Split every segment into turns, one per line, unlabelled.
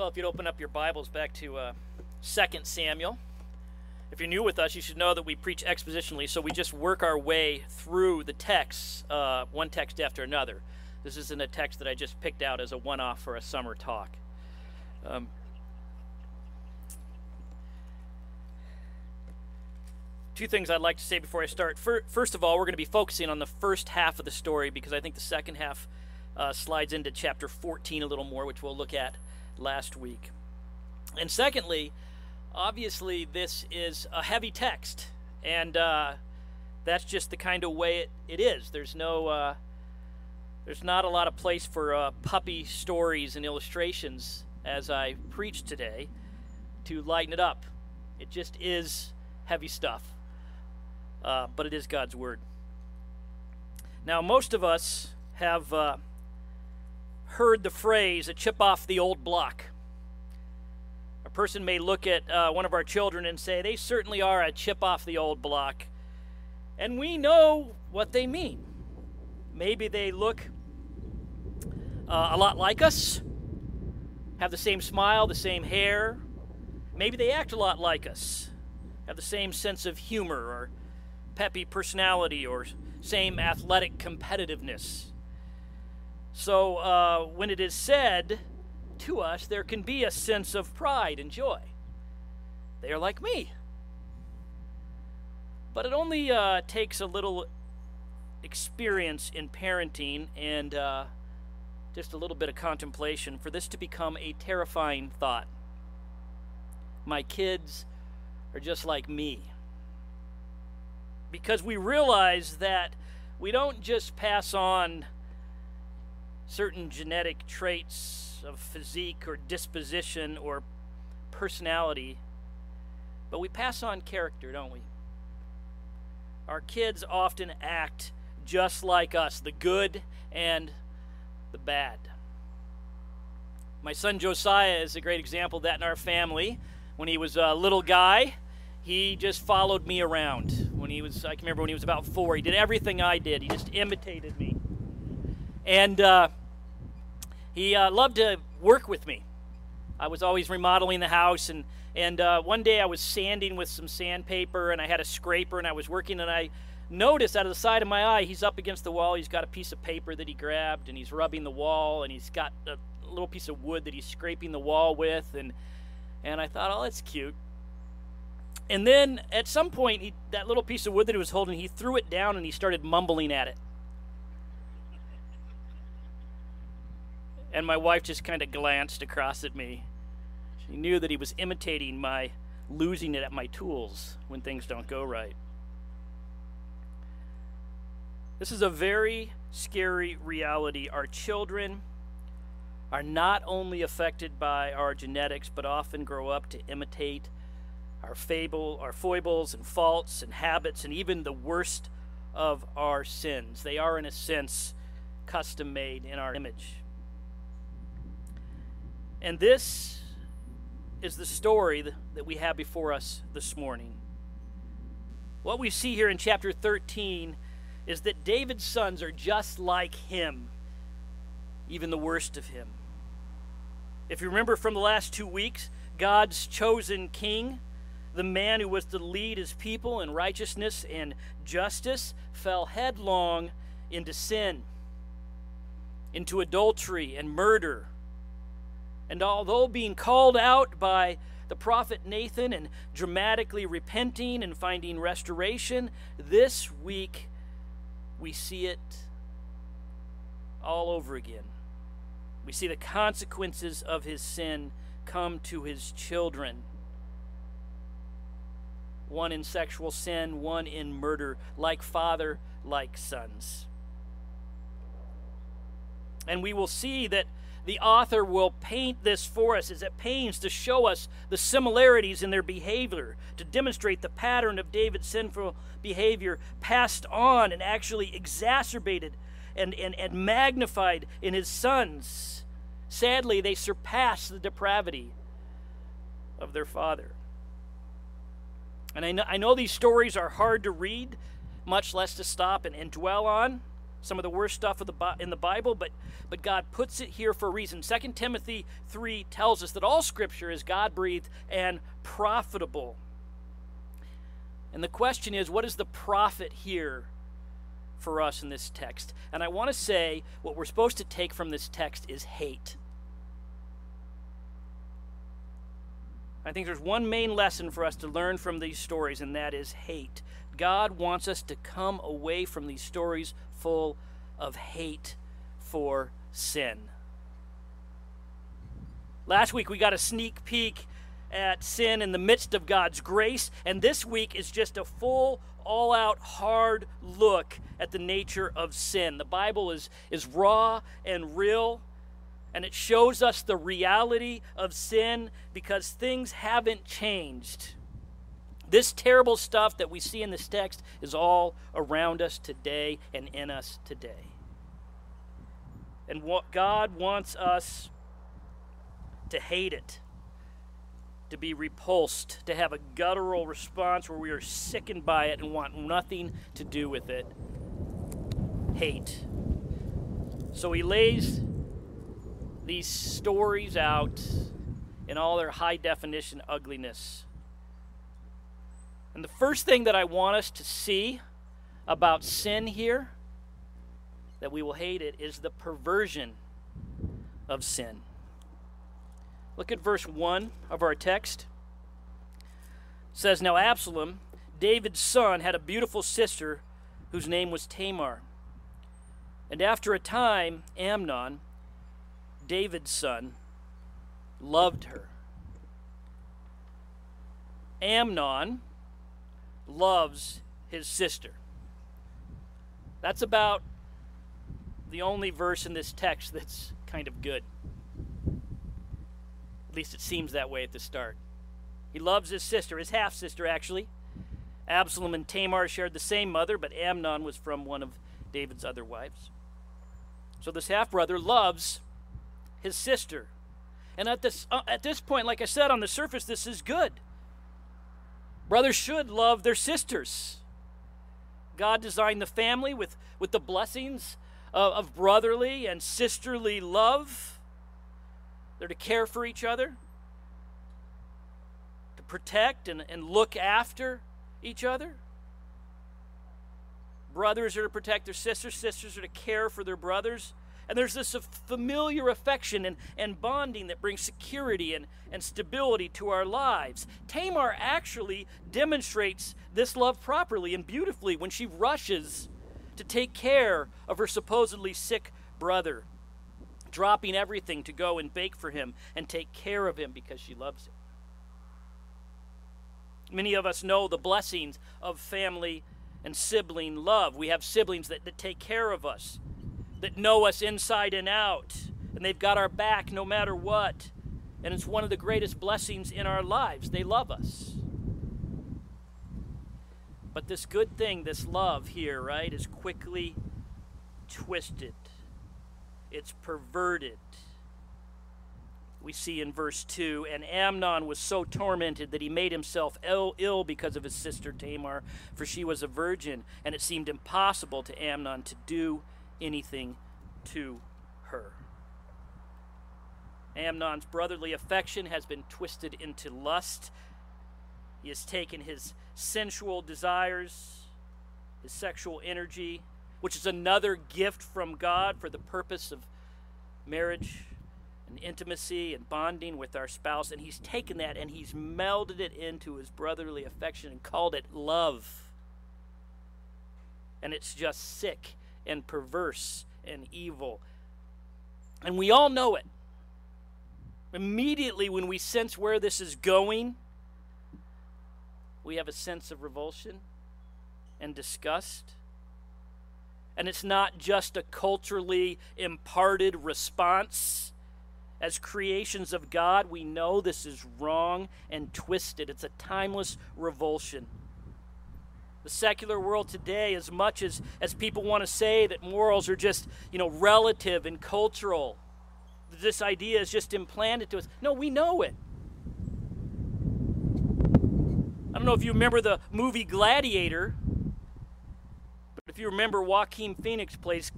Well, if you'd open up your Bibles back to uh, 2 Samuel. If you're new with us, you should know that we preach expositionally, so we just work our way through the texts, uh, one text after another. This isn't a text that I just picked out as a one off for a summer talk. Um, two things I'd like to say before I start. First of all, we're going to be focusing on the first half of the story because I think the second half uh, slides into chapter 14 a little more, which we'll look at last week. And secondly, obviously, this is a heavy text, and uh, that's just the kind of way it, it is. There's no, uh, there's not a lot of place for uh, puppy stories and illustrations as I preach today to lighten it up. It just is heavy stuff, uh, but it is God's Word. Now, most of us have uh, heard the phrase, a chip off the old block. A person may look at uh, one of our children and say, they certainly are a chip off the old block. And we know what they mean. Maybe they look uh, a lot like us, have the same smile, the same hair. Maybe they act a lot like us, have the same sense of humor or peppy personality or same athletic competitiveness. So uh, when it is said to us, there can be a sense of pride and joy. They are like me. But it only uh, takes a little experience in parenting and uh, just a little bit of contemplation for this to become a terrifying thought. My kids are just like me. Because we realize that we don't just pass on certain genetic traits of physique or disposition or personality, but we pass on character, don't we? Our kids often act just like us, the good and the bad. My son Josiah is a great example of that in our family. When he was a little guy, he just followed me around. When he was, I can remember when he was about four, he did everything I did. He just imitated me. And uh, he uh, loved to work with me. I was always remodeling the house, and and uh, one day I was sanding with some sandpaper, and I had a scraper, and I was working, and I noticed out of the side of my eye, he's up against the wall. He's got a piece of paper that he grabbed, and he's rubbing the wall, and he's got a little piece of wood that he's scraping the wall with, and and I thought, oh, that's cute. And then at some point, he, that little piece of wood that he was holding, he threw it down and he started mumbling at it. And my wife just kind of glanced across at me. She knew that he was imitating my losing it at my tools when things don't go right. This is a very scary reality. Our children are not only affected by our genetics, but often grow up to imitate our fable, our foibles and faults and habits, and even the worst of our sins. They are, in a sense, custom made in our image. And this is the story that we have before us this morning. What we see here in chapter 13 is that David's sons are just like him, even the worst of him. If you remember from the last two weeks, God's chosen king, the man who was to lead his people in righteousness and justice, fell headlong into sin, into adultery and murder and although being called out by the prophet Nathan and dramatically repenting and finding restoration, this week we see it all over again. We see the consequences of his sin come to his children. One in sexual sin, one in murder, like father, like sons. And we will see that the author will paint this for us as it pains to show us the similarities in their behavior, to demonstrate the pattern of David's sinful behavior passed on and actually exacerbated and, and, and magnified in his sons. Sadly, they surpass the depravity of their father. And I know, I know these stories are hard to read, much less to stop and, and dwell on. Some of the worst stuff in the Bible, but but God puts it here for a reason. 2 Timothy 3 tells us that all scripture is God-breathed and profitable. And the question is, what is the profit here for us in this text? And I want to say what we're supposed to take from this text is hate. I think there's one main lesson for us to learn from these stories, and that is hate. God wants us to come away from these stories full of hate for sin. Last week we got a sneak peek at sin in the midst of God's grace, and this week is just a full, all out, hard look at the nature of sin. The Bible is, is raw and real, and it shows us the reality of sin because things haven't changed. This terrible stuff that we see in this text is all around us today and in us today. And what God wants us to hate it, to be repulsed, to have a guttural response where we are sickened by it and want nothing to do with it. Hate. So he lays these stories out in all their high definition ugliness. And the first thing that I want us to see about sin here, that we will hate it, is the perversion of sin. Look at verse 1 of our text. It says, Now Absalom, David's son, had a beautiful sister whose name was Tamar. And after a time, Amnon, David's son, loved her. Amnon loves his sister. That's about the only verse in this text that's kind of good. At least it seems that way at the start. He loves his sister, his half sister, actually. Absalom and Tamar shared the same mother, but Amnon was from one of David's other wives. So this half brother loves his sister. And at this, uh, at this point, like I said, on the surface, this is good. Brothers should love their sisters. God designed the family with, with the blessings of, of brotherly and sisterly love. They're to care for each other, to protect and, and look after each other. Brothers are to protect their sisters, sisters are to care for their brothers. And there's this familiar affection and, and bonding that brings security and, and stability to our lives. Tamar actually demonstrates this love properly and beautifully when she rushes to take care of her supposedly sick brother, dropping everything to go and bake for him and take care of him because she loves him. Many of us know the blessings of family and sibling love. We have siblings that, that take care of us that know us inside and out, and they've got our back no matter what. And it's one of the greatest blessings in our lives. They love us. But this good thing, this love here, right, is quickly twisted, it's perverted. We see in verse 2 And Amnon was so tormented that he made himself Ill, Ill because of his sister Tamar, for she was a virgin, and it seemed impossible to Amnon to do anything to her. Amnon's brotherly affection has been twisted into lust. He has taken his sensual desires, his sexual energy, which is another gift from God for the purpose of marriage and intimacy and bonding with our spouse. And he's taken that and he's melded it into his brotherly affection and called it love. And it's just sick and perverse and evil. And we all know it. Immediately, when we sense where this is going, we have a sense of revulsion and disgust. And it's not just a culturally imparted response. As creations of God, we know this is wrong and twisted. It's a timeless revulsion the secular world today as much as, as people want to say that morals are just you know relative and cultural this idea is just implanted to us no we know it i don't know if you remember the movie gladiator but if you remember, Joaquin Phoenix plays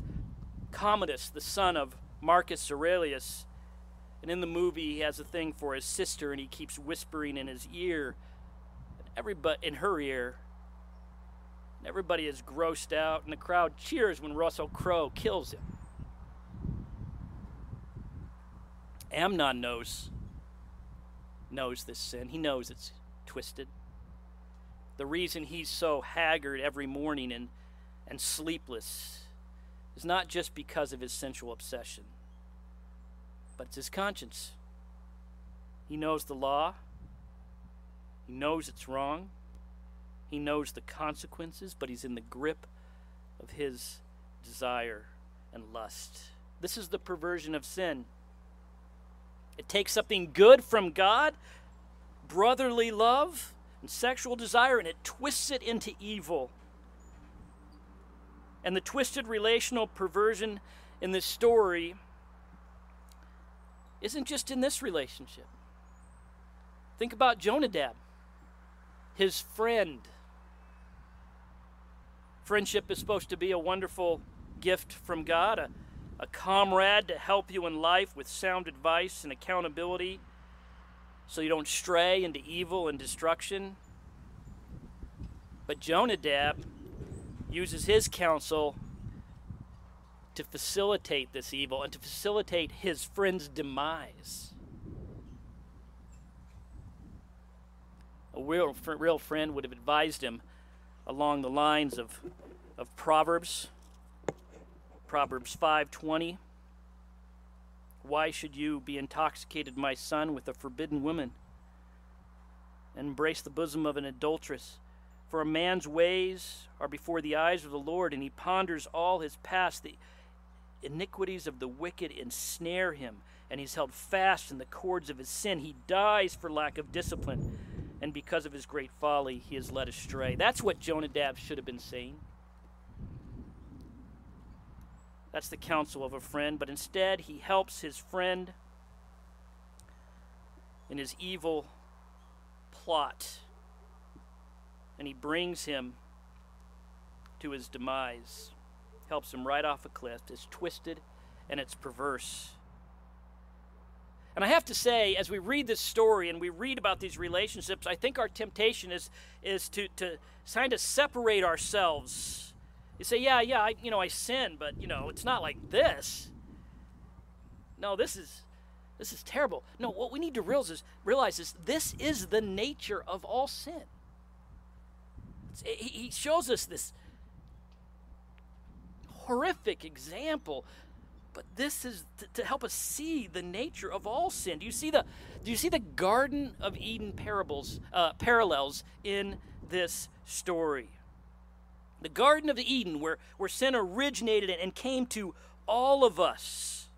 Commodus, the son of Marcus Aurelius. And in the movie, he has a thing for his sister, and he keeps whispering in his ear, everybody in her ear. And everybody is grossed out, and the crowd cheers when Russell Crowe kills him. Amnon knows knows this sin. He knows it's twisted. The reason he's so haggard every morning and, and sleepless is not just because of his sensual obsession, but it's his conscience. He knows the law, he knows it's wrong, he knows the consequences, but he's in the grip of his desire and lust. This is the perversion of sin. It takes something good from God, brotherly love and sexual desire, and it twists it into evil. And the twisted relational perversion in this story isn't just in this relationship. Think about Jonadab, his friend. Friendship is supposed to be a wonderful gift from God, a a comrade to help you in life with sound advice and accountability so you don't stray into evil and destruction. But Jonadab uses his counsel to facilitate this evil and to facilitate his friend's demise. A real, real friend would have advised him along the lines of, of Proverbs Proverbs 5:20 Why should you be intoxicated, my son, with a forbidden woman and embrace the bosom of an adulteress? For a man's ways are before the eyes of the Lord, and he ponders all his past. The iniquities of the wicked ensnare him, and he's held fast in the cords of his sin. He dies for lack of discipline, and because of his great folly, he is led astray. That's what Jonadab should have been saying. That's the counsel of a friend, but instead he helps his friend in his evil plot. And he brings him to his demise, helps him right off a cliff. It's twisted and it's perverse. And I have to say, as we read this story and we read about these relationships, I think our temptation is, is to, to kind of separate ourselves you say, yeah, yeah, I, you know, I sin, but you know, it's not like this. No, this is this is terrible. No, what we need to realize is, realize is this is the nature of all sin. he shows us this horrific example but this is to, help us see the nature of all sin. Do you see the do you see the Garden of Eden parables uh, parallels in this story? the Garden of Eden, where, where sin originated and came to all of us.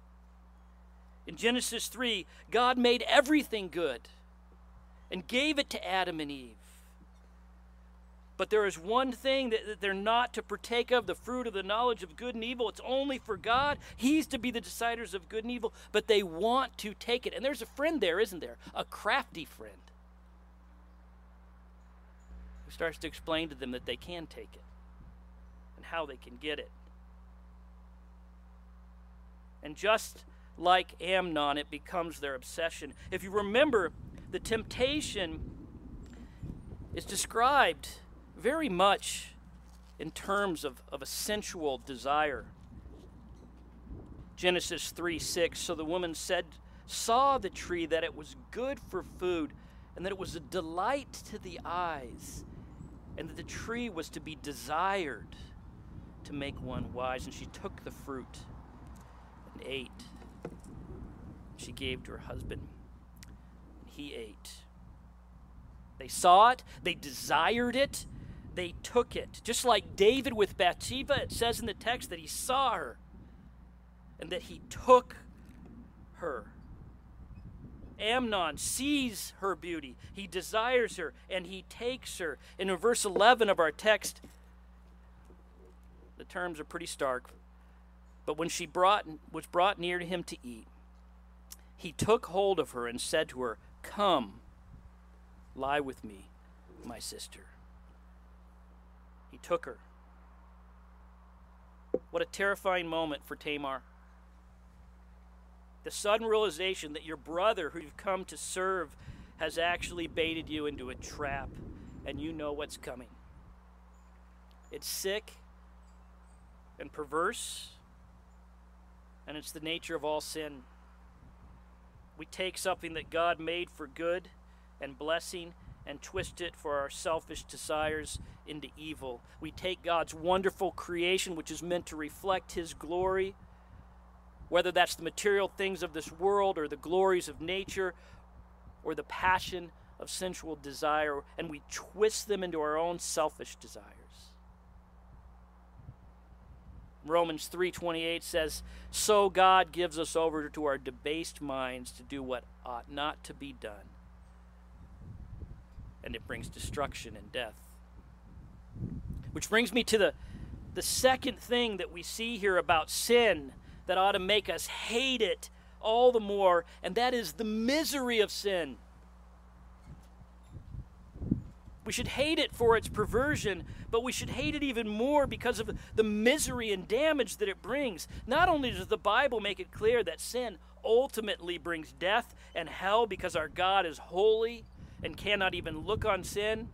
In Genesis 3, God made everything good and gave it to Adam and Eve. But there is one thing that, that, they're not to partake of the fruit of the knowledge of good and evil. It's only for God. He's to be the deciders of good and evil, but they want to take it. And there's a friend there, isn't there? A crafty friend who starts to explain to them that they can take it and how they can get it. And just like Amnon, it becomes their obsession. If you remember, the temptation is described very much in terms of, of a sensual desire. Genesis 3 6. So the woman said, saw the tree that it was good for food, and that it was a delight to the eyes, and that the tree was to be desired to make one wise. And she took the fruit and ate. She gave to her husband, and he ate. They saw it, they desired it, they took it. Just like David with Bathsheba, it says in the text that he saw her and that he took her. Amnon sees her beauty, he desires her, and he takes her. And in verse 11 of our text, the terms are pretty stark. But when she brought, was brought near to him to eat, he took hold of her and said to her, Come, lie with me, my sister. He took her. What a terrifying moment for Tamar. The sudden realization that your brother, who you've come to serve, has actually baited you into a trap, and you know what's coming. It's sick and perverse, and it's the nature of all sin. We take something that God made for good and blessing and twist it for our selfish desires into evil. We take God's wonderful creation, which is meant to reflect His glory, whether that's the material things of this world or the glories of nature or the passion of sensual desire, and we twist them into our own selfish desires. Romans 3:28 says, "So God gives us over to our debased minds to do what ought not to be done." And it brings destruction and death. Which brings me to the the second thing that we see here about sin that ought to make us hate it all the more, and that is the misery of sin. We should hate it for its perversion, but we should hate it even more because of the misery and damage that it brings. Not only does the Bible make it clear that sin ultimately brings death and hell because our God is holy and cannot even look on sin.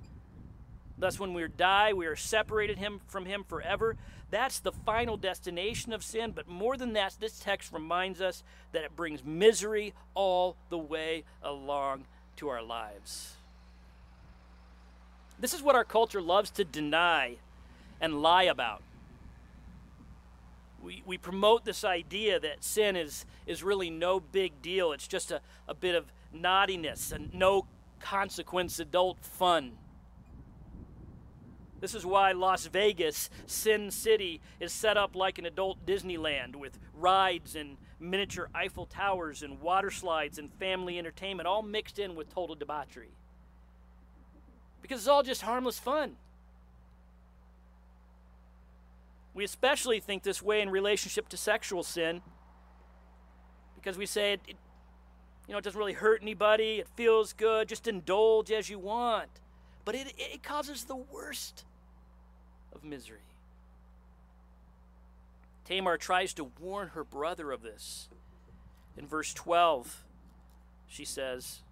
Thus, when we die, we are separated him from him forever. That's the final destination of sin. But more than that, this text reminds us that it brings misery all the way along to our lives. This is what our culture loves to deny and lie about. We, we promote this idea that sin is, is really no big deal. It's just a, a bit of naughtiness and no consequence adult fun. This is why Las Vegas, Sin City, is set up like an adult Disneyland with rides and miniature Eiffel Towers and water slides and family entertainment all mixed in with total debauchery because it's all just harmless fun. We especially think this way in relationship to sexual sin because we say it, it, you know, it doesn't really hurt anybody, it feels good, just indulge as you want. But it, it causes the worst of misery. Tamar tries to warn her brother of this. In verse 12, she says,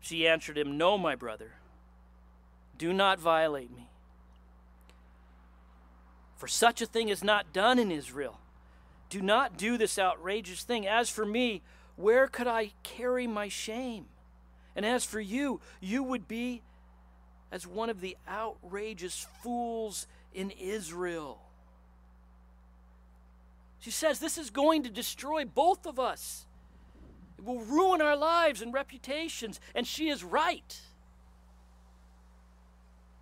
she answered him, No, my brother, do not violate me. For such a thing is not done in Israel. Do not do this outrageous thing. As for me, where could I carry my shame? And as for you, you would be as one of the outrageous fools in Israel. She says, This is going to destroy both of us. It will ruin our lives and reputations, and she is right.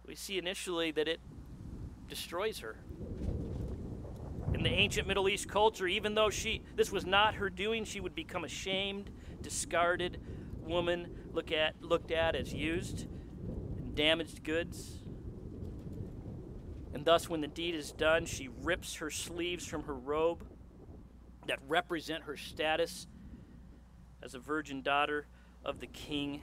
We see initially that it destroys her. In the ancient Middle East culture, even though she this was not her doing, she would become a shamed, discarded woman look at, looked at as used and damaged goods. And thus, when the deed is done, she rips her sleeves from her robe that represent her status as a virgin daughter of the king.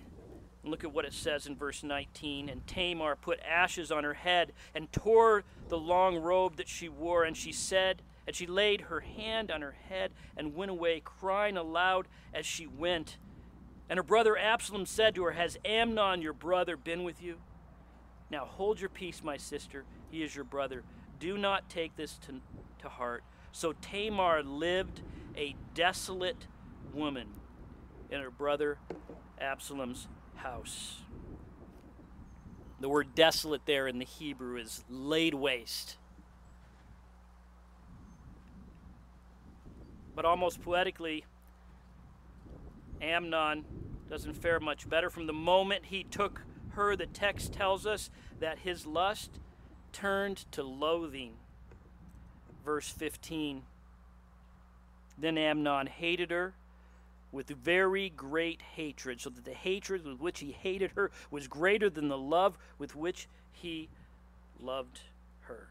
And look at what it says in verse 19. And Tamar put ashes on her head and tore the long robe that she wore, and she said, and she laid her hand on her head and went away, crying aloud as she went. And her brother Absalom said to her, Has Amnon, your brother, been with you? Now hold your peace, my sister. He is your brother. Do not take this to, to heart. So Tamar lived a desolate woman in her brother Absalom's house. The word desolate there in the Hebrew is laid waste. But almost poetically, Amnon doesn't fare much better. From the moment he took her, the text tells us that his lust turned to loathing. Verse 15. Then Amnon hated her with very great hatred, so that the hatred with which he hated her was greater than the love with which he loved her.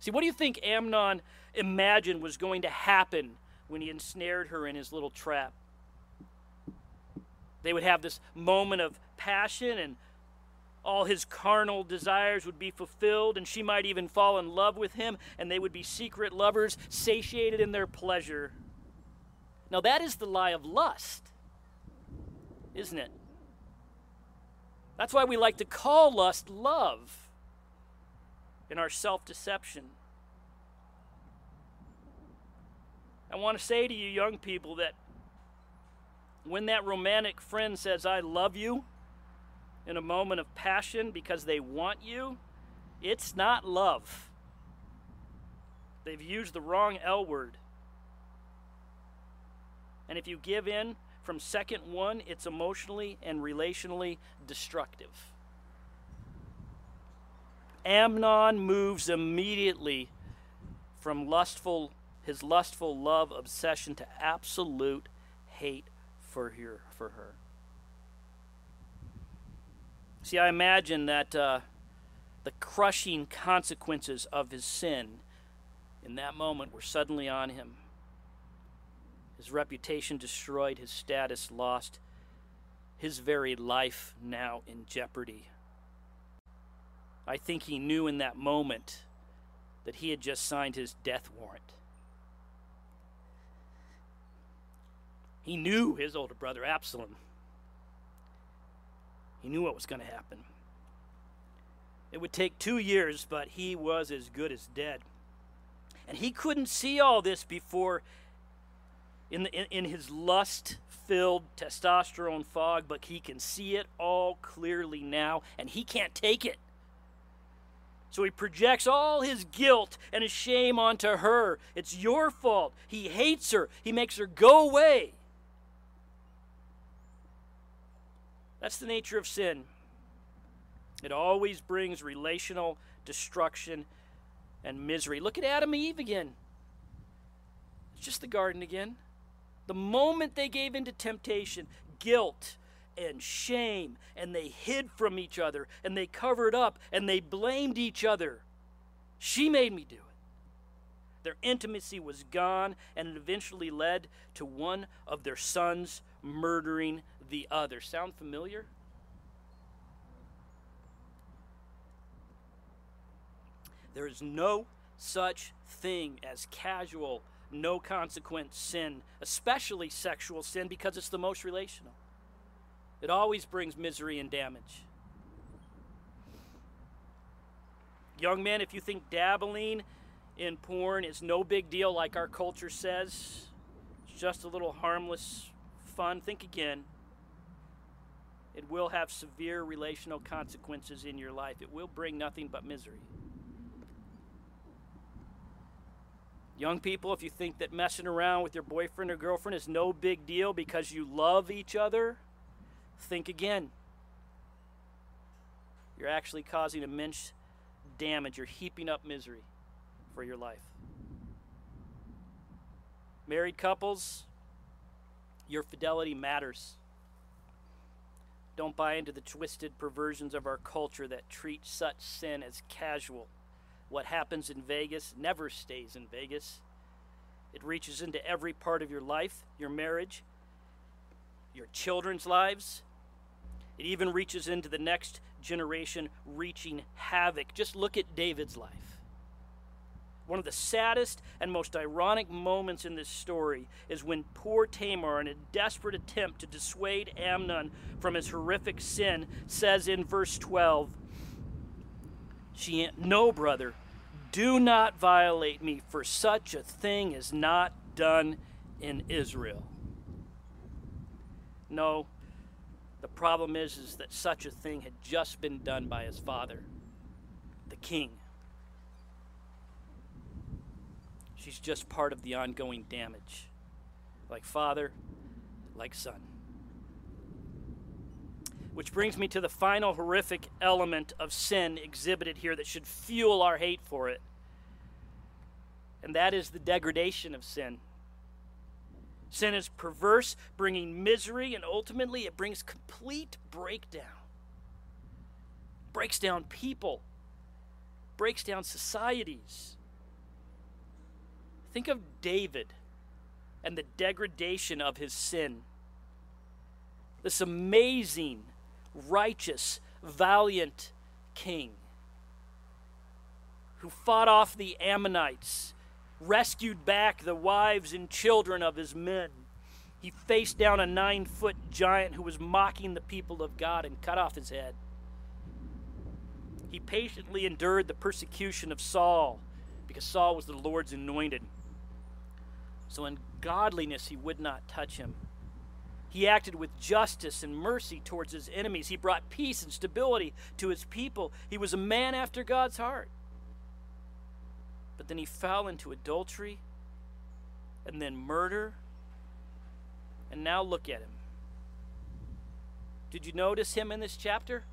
See, what do you think Amnon imagined was going to happen when he ensnared her in his little trap? They would have this moment of passion and all his carnal desires would be fulfilled, and she might even fall in love with him, and they would be secret lovers, satiated in their pleasure. Now, that is the lie of lust, isn't it? That's why we like to call lust love in our self deception. I want to say to you, young people, that when that romantic friend says, I love you, in a moment of passion because they want you, it's not love. They've used the wrong L word. And if you give in from second one, it's emotionally and relationally destructive. Amnon moves immediately from lustful his lustful love obsession to absolute hate for her for her. See, I imagine that uh, the crushing consequences of his sin in that moment were suddenly on him. His reputation destroyed, his status lost, his very life now in jeopardy. I think he knew in that moment that he had just signed his death warrant. He knew his older brother Absalom he knew what was going to happen. It would take two years, but he was as good as dead. And he couldn't see all this before in, the, in, in his lust filled testosterone fog, but he can see it all clearly now, and he can't take it. So he projects all his guilt and his shame onto her. It's your fault. He hates her, he makes her go away. That's the nature of sin. It always brings relational destruction and misery. Look at Adam and Eve again. It's just the garden again. The moment they gave into temptation, guilt and shame, and they hid from each other, and they covered up, and they blamed each other. She made me do it. Their intimacy was gone, and it eventually led to one of their sons murdering the other. Sound familiar? There is no such thing as casual, no consequence sin, especially sexual sin, because it's the most relational. It always brings misery and damage. Young men, if you think dabbling in porn is no big deal like our culture says, it's just a little harmless fun, think again. It will have severe relational consequences in your life. It will bring nothing but misery. Young people, if you think that messing around with your boyfriend or girlfriend is no big deal because you love each other, think again. You're actually causing immense damage. You're heaping up misery for your life. Married couples, your fidelity matters. Don't buy into the twisted perversions of our culture that treat such sin as casual. What happens in Vegas never stays in Vegas. It reaches into every part of your life, your marriage, your children's lives. It even reaches into the next generation, reaching havoc. Just look at David's life. One of the saddest and most ironic moments in this story is when poor Tamar, in a desperate attempt to dissuade Amnon from his horrific sin, says in verse 12, she, No, brother, do not violate me, for such a thing is not done in Israel. No, the problem is, is that such a thing had just been done by his father, the king. She's just part of the ongoing damage. Like father, like son. Which brings me to the final horrific element of sin exhibited here that should fuel our hate for it. And that is the degradation of sin. Sin is perverse, bringing misery, and ultimately it brings complete breakdown. Breaks down people, breaks down societies. Think of David and the degradation of his sin. This amazing, righteous, valiant king who fought off the Ammonites, rescued back the wives and children of his men. He faced down a nine foot giant who was mocking the people of God and cut off his head. He patiently endured the persecution of Saul because Saul was the Lord's anointed. So, in godliness, he would not touch him. He acted with justice and mercy towards his enemies. He brought peace and stability to his people. He was a man after God's heart. But then he fell into adultery and then murder. And now look at him. Did you notice him in this chapter?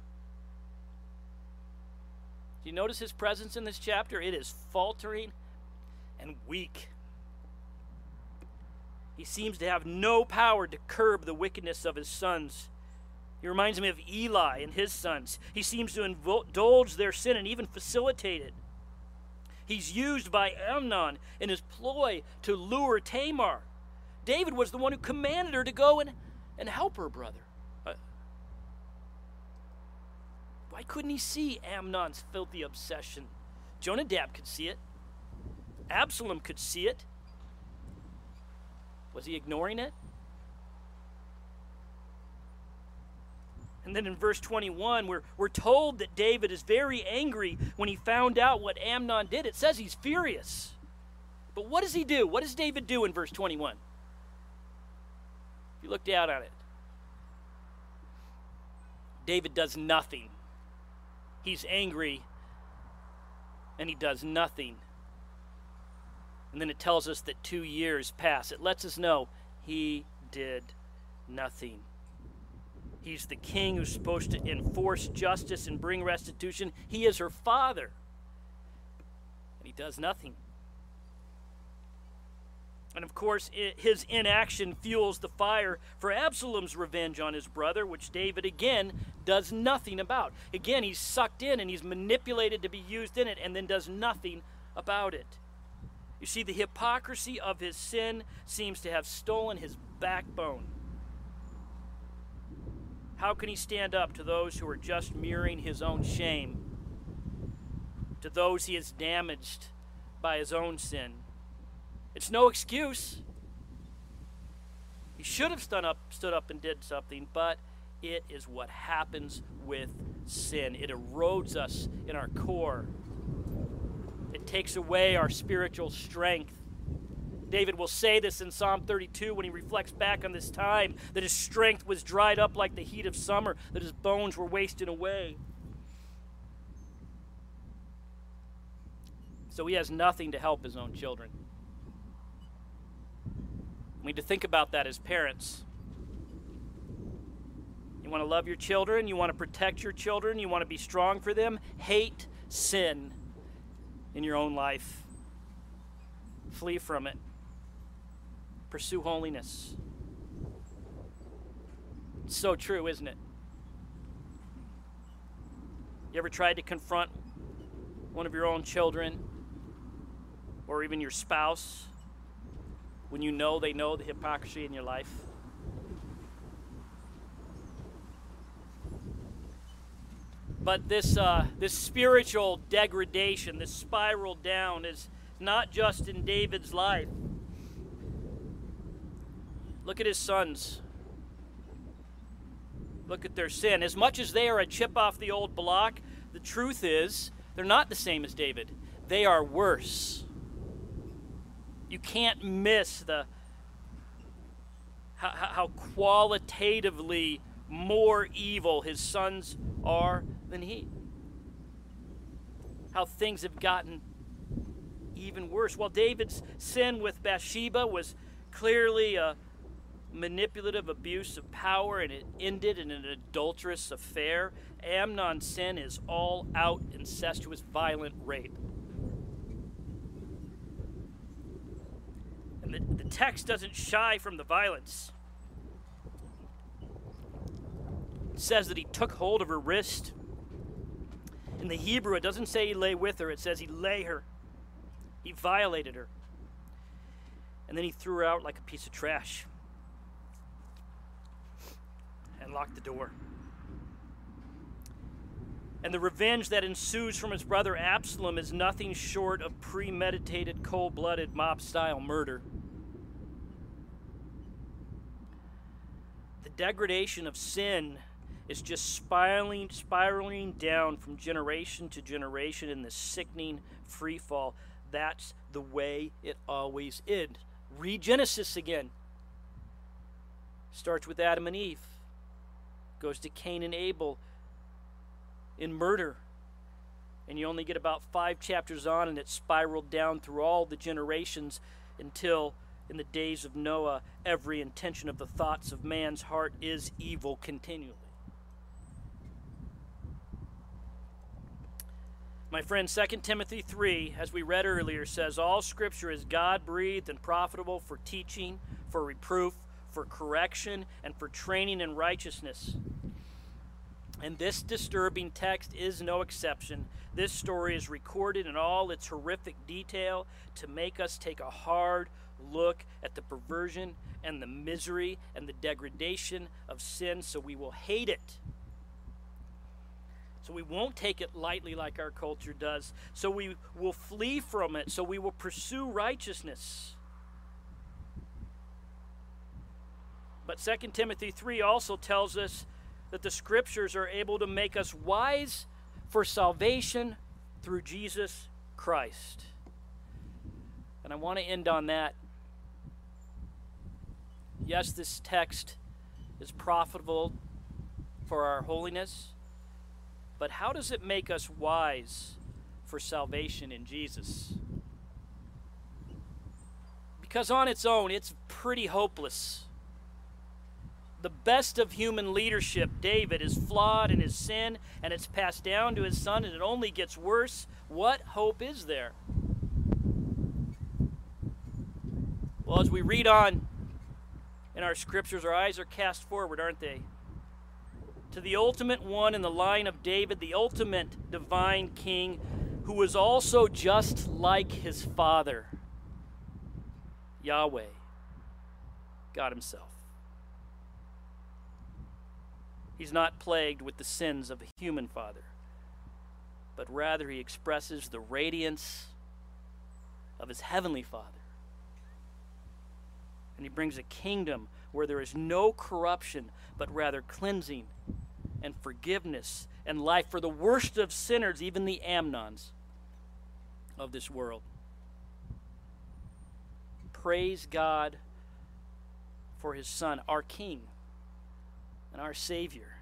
Do you notice his presence in this chapter? It is faltering and weak. He seems to have no power to curb the wickedness of his sons. He reminds me of Eli and his sons. He seems to indulge their sin and even facilitate it. He's used by Amnon in his ploy to lure Tamar. David was the one who commanded her to go and, and help her brother. Uh, why couldn't he see Amnon's filthy obsession? Jonadab could see it. Absalom could see it. Was he ignoring it? And then in verse 21, we're, we're told that David is very angry when he found out what Amnon did. It says he's furious. But what does he do? What does David do in verse 21? If you look down on it, David does nothing. He's angry and he does nothing. And then it tells us that two years pass. It lets us know he did nothing. He's the king who's supposed to enforce justice and bring restitution. He is her father. And he does nothing. And of course, his inaction fuels the fire for Absalom's revenge on his brother, which David again does nothing about. Again, he's sucked in and he's manipulated to be used in it and then does nothing about it. You see, the hypocrisy of his sin seems to have stolen his backbone. How can he stand up to those who are just mirroring his own shame? To those he has damaged by his own sin? It's no excuse. He should have stood up, stood up and did something, but it is what happens with sin. It erodes us in our core. It takes away our spiritual strength. David will say this in Psalm 32 when he reflects back on this time that his strength was dried up like the heat of summer, that his bones were wasting away. So he has nothing to help his own children. We need to think about that as parents. You want to love your children, you want to protect your children, you want to be strong for them. Hate sin in your own life, flee from it, pursue holiness. It's so true, isn't it? You ever tried to confront one of your own children or even your spouse when you know they know the hypocrisy in your life? But this, uh, this spiritual degradation, this spiral down, is not just in David's life. Look at his sons. Look at their sin. As much as they are a chip off the old block, the truth is they're not the same as David. They are worse. You can't miss the how, how qualitatively more evil his sons are than he. How things have gotten even worse. While David's sin with Bathsheba was clearly a manipulative abuse of power and it ended in an adulterous affair, Amnon's sin is all out incestuous violent rape. And the, the text doesn't shy from the violence. Says that he took hold of her wrist. In the Hebrew, it doesn't say he lay with her, it says he lay her. He violated her. And then he threw her out like a piece of trash and locked the door. And the revenge that ensues from his brother Absalom is nothing short of premeditated, cold blooded mob style murder. The degradation of sin is just spiraling, spiraling down from generation to generation in this sickening free fall. That's the way it always is. Read Genesis again. Starts with Adam and Eve, goes to Cain and Abel in murder. And you only get about five chapters on, and it spiraled down through all the generations until in the days of Noah, every intention of the thoughts of man's heart is evil continually. My friend, 2 Timothy 3, as we read earlier, says, All scripture is God breathed and profitable for teaching, for reproof, for correction, and for training in righteousness. And this disturbing text is no exception. This story is recorded in all its horrific detail to make us take a hard look at the perversion and the misery and the degradation of sin so we will hate it so we won't take it lightly like our culture does. So we will flee from it. So we will pursue righteousness. But 2 Timothy 3 also tells us that the scriptures are able to make us wise for salvation through Jesus Christ. And I want to end on that. Yes, this text is profitable for our holiness but how does it make us wise for salvation in Jesus? Because on its own, it's pretty hopeless. The best of human leadership, David, is flawed in his sin, and it's passed down to his son, and it only gets worse. What hope is there? Well, as we read on in our scriptures, our eyes are cast forward, aren't they? To the ultimate one in the line of David, the ultimate divine king, who was also just like his father, Yahweh, God Himself. He's not plagued with the sins of a human father, but rather he expresses the radiance of his heavenly father. And he brings a kingdom where there is no corruption, but rather cleansing and forgiveness and life for the worst of sinners, even the Amnons of this world. Praise God for his Son, our King and our Savior,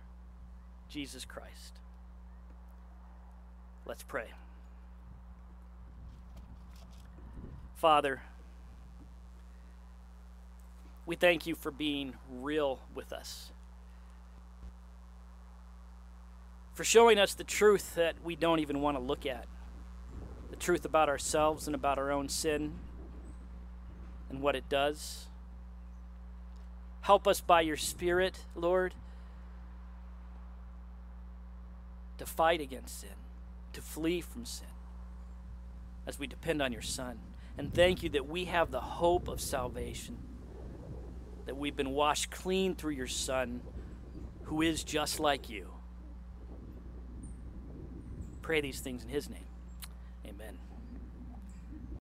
Jesus Christ. Let's pray. Father, we thank you for being real with us. for showing us the truth that we don't even want to look at the truth about ourselves and about our own sin and what it does. Help us by your Spirit, Lord, to fight against sin, to flee from sin, as we depend on your Son. And thank you that we have the hope of salvation, that we've been washed clean through your Son, who is just like you pray these things in his name. Amen.